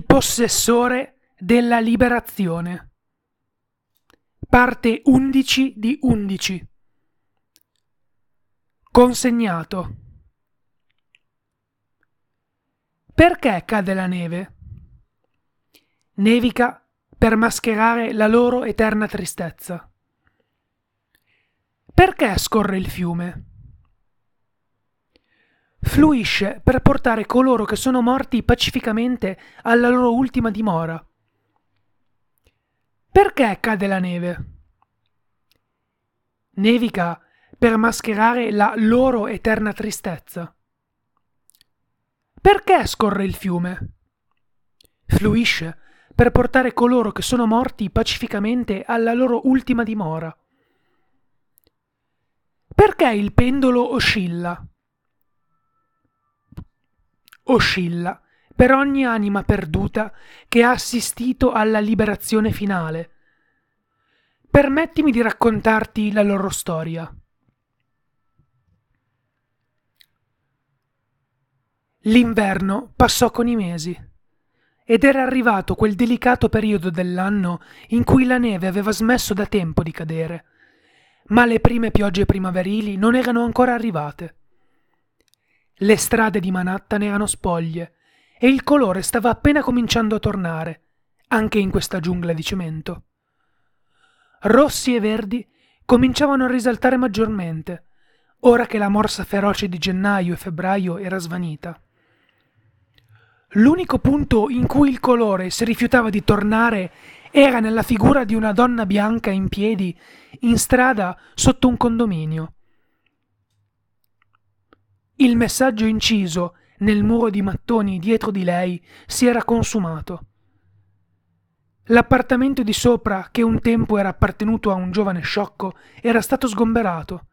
Il possessore della liberazione. Parte 11 di 11. Consegnato. Perché cade la neve? Nevica per mascherare la loro eterna tristezza. Perché scorre il fiume? Fluisce per portare coloro che sono morti pacificamente alla loro ultima dimora. Perché cade la neve? Nevica per mascherare la loro eterna tristezza. Perché scorre il fiume? Fluisce per portare coloro che sono morti pacificamente alla loro ultima dimora. Perché il pendolo oscilla? Oscilla per ogni anima perduta che ha assistito alla liberazione finale. Permettimi di raccontarti la loro storia. L'inverno passò con i mesi ed era arrivato quel delicato periodo dell'anno in cui la neve aveva smesso da tempo di cadere, ma le prime piogge primaverili non erano ancora arrivate. Le strade di Manhattan erano spoglie e il colore stava appena cominciando a tornare, anche in questa giungla di cemento. Rossi e verdi cominciavano a risaltare maggiormente, ora che la morsa feroce di gennaio e febbraio era svanita. L'unico punto in cui il colore si rifiutava di tornare era nella figura di una donna bianca in piedi in strada sotto un condominio. Il messaggio inciso nel muro di mattoni dietro di lei si era consumato. L'appartamento di sopra, che un tempo era appartenuto a un giovane sciocco, era stato sgomberato.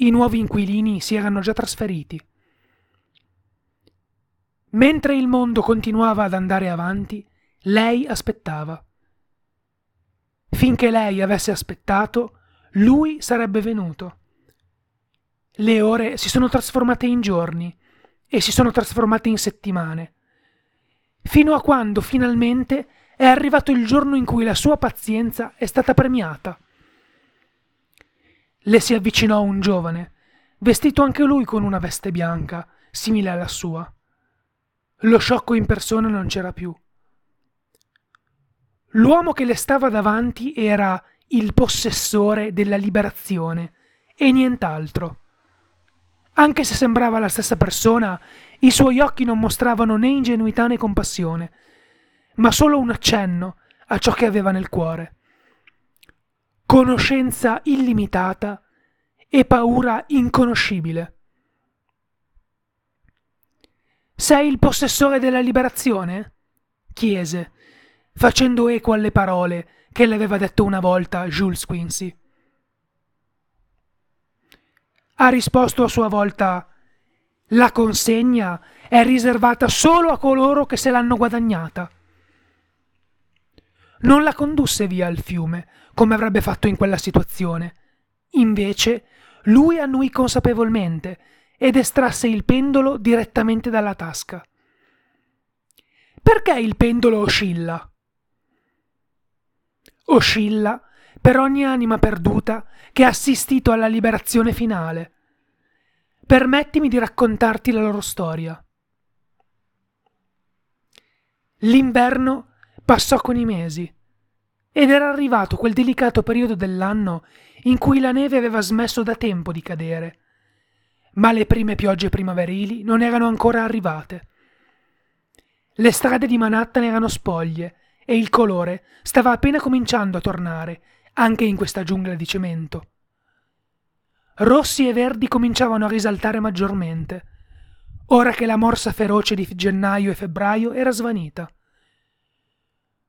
I nuovi inquilini si erano già trasferiti. Mentre il mondo continuava ad andare avanti, lei aspettava. Finché lei avesse aspettato, lui sarebbe venuto. Le ore si sono trasformate in giorni e si sono trasformate in settimane, fino a quando finalmente è arrivato il giorno in cui la sua pazienza è stata premiata. Le si avvicinò un giovane, vestito anche lui con una veste bianca, simile alla sua. Lo sciocco in persona non c'era più. L'uomo che le stava davanti era il possessore della liberazione e nient'altro. Anche se sembrava la stessa persona, i suoi occhi non mostravano né ingenuità né compassione, ma solo un accenno a ciò che aveva nel cuore. Conoscenza illimitata e paura inconoscibile. Sei il possessore della liberazione? chiese, facendo eco alle parole che le aveva detto una volta Jules Quincy ha risposto a sua volta La consegna è riservata solo a coloro che se l'hanno guadagnata. Non la condusse via al fiume, come avrebbe fatto in quella situazione. Invece, lui annui consapevolmente ed estrasse il pendolo direttamente dalla tasca. Perché il pendolo oscilla? Oscilla per ogni anima perduta che ha assistito alla liberazione finale. Permettimi di raccontarti la loro storia. L'inverno passò con i mesi ed era arrivato quel delicato periodo dell'anno in cui la neve aveva smesso da tempo di cadere, ma le prime piogge primaverili non erano ancora arrivate. Le strade di Manhattan erano spoglie e il colore stava appena cominciando a tornare anche in questa giungla di cemento. Rossi e verdi cominciavano a risaltare maggiormente, ora che la morsa feroce di gennaio e febbraio era svanita.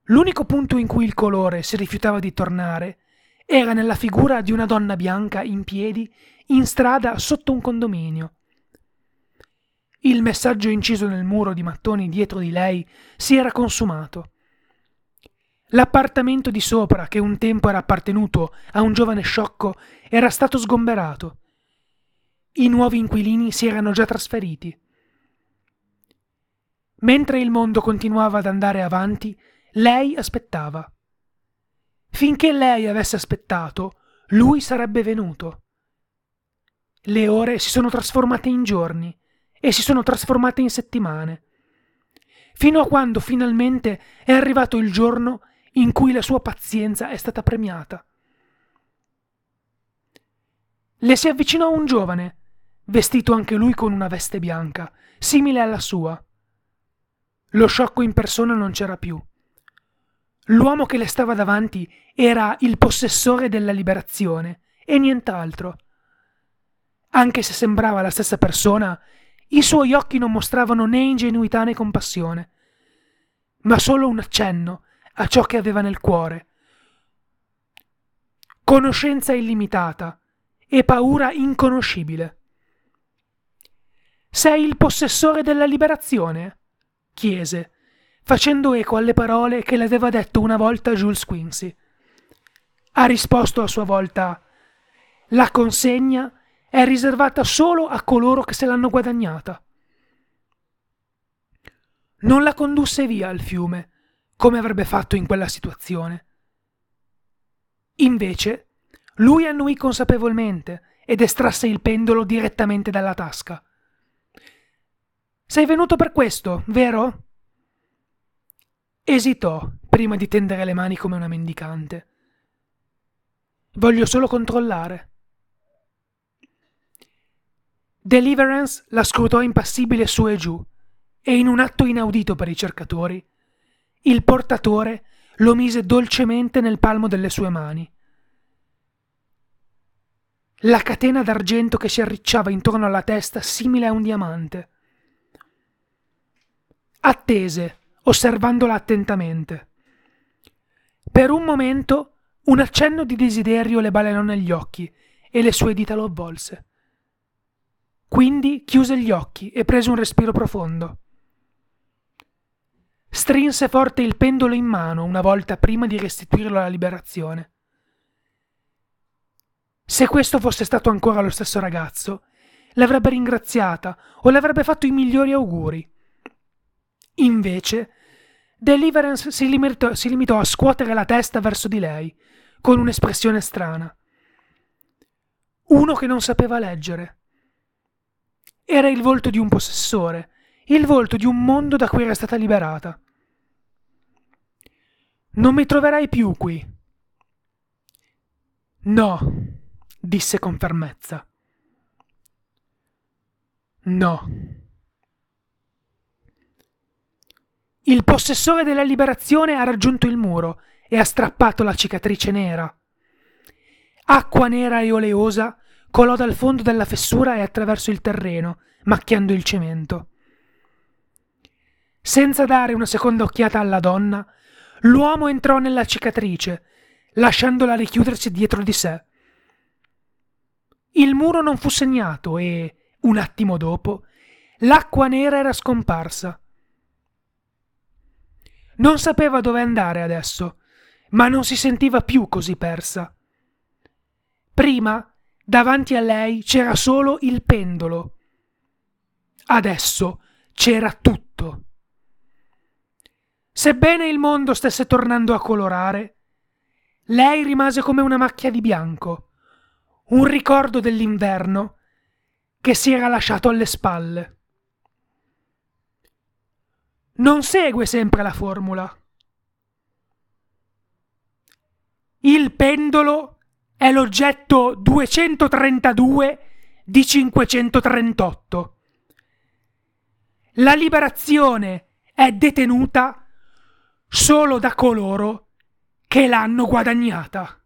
L'unico punto in cui il colore si rifiutava di tornare era nella figura di una donna bianca in piedi in strada sotto un condominio. Il messaggio inciso nel muro di mattoni dietro di lei si era consumato L'appartamento di sopra, che un tempo era appartenuto a un giovane sciocco, era stato sgomberato. I nuovi inquilini si erano già trasferiti. Mentre il mondo continuava ad andare avanti, lei aspettava. Finché lei avesse aspettato, lui sarebbe venuto. Le ore si sono trasformate in giorni e si sono trasformate in settimane, fino a quando finalmente è arrivato il giorno in cui la sua pazienza è stata premiata. Le si avvicinò un giovane, vestito anche lui con una veste bianca, simile alla sua. Lo sciocco in persona non c'era più. L'uomo che le stava davanti era il possessore della liberazione e nient'altro. Anche se sembrava la stessa persona, i suoi occhi non mostravano né ingenuità né compassione, ma solo un accenno a ciò che aveva nel cuore. Conoscenza illimitata e paura inconoscibile. Sei il possessore della liberazione? chiese, facendo eco alle parole che le aveva detto una volta Jules Quincy. Ha risposto a sua volta La consegna è riservata solo a coloro che se l'hanno guadagnata. Non la condusse via al fiume, come avrebbe fatto in quella situazione. Invece, lui annuì consapevolmente ed estrasse il pendolo direttamente dalla tasca. Sei venuto per questo, vero? Esitò prima di tendere le mani come una mendicante. Voglio solo controllare. Deliverance la scrutò impassibile su e giù, e in un atto inaudito per i cercatori, il portatore lo mise dolcemente nel palmo delle sue mani. La catena d'argento che si arricciava intorno alla testa simile a un diamante. Attese, osservandola attentamente. Per un momento un accenno di desiderio le balenò negli occhi e le sue dita lo avvolse. Quindi chiuse gli occhi e prese un respiro profondo. Strinse forte il pendolo in mano una volta prima di restituirlo alla liberazione. Se questo fosse stato ancora lo stesso ragazzo, l'avrebbe ringraziata o le avrebbe fatto i migliori auguri. Invece, Deliverance si limitò, si limitò a scuotere la testa verso di lei, con un'espressione strana. Uno che non sapeva leggere. Era il volto di un possessore, il volto di un mondo da cui era stata liberata. Non mi troverai più qui. No, disse con fermezza. No. Il possessore della liberazione ha raggiunto il muro e ha strappato la cicatrice nera. Acqua nera e oleosa colò dal fondo della fessura e attraverso il terreno, macchiando il cemento. Senza dare una seconda occhiata alla donna, l'uomo entrò nella cicatrice, lasciandola richiudersi dietro di sé. Il muro non fu segnato e, un attimo dopo, l'acqua nera era scomparsa. Non sapeva dove andare adesso, ma non si sentiva più così persa. Prima Davanti a lei c'era solo il pendolo. Adesso c'era tutto. Sebbene il mondo stesse tornando a colorare, lei rimase come una macchia di bianco, un ricordo dell'inverno che si era lasciato alle spalle. Non segue sempre la formula. Il pendolo è l'oggetto 232 di 538. La liberazione è detenuta solo da coloro che l'hanno guadagnata.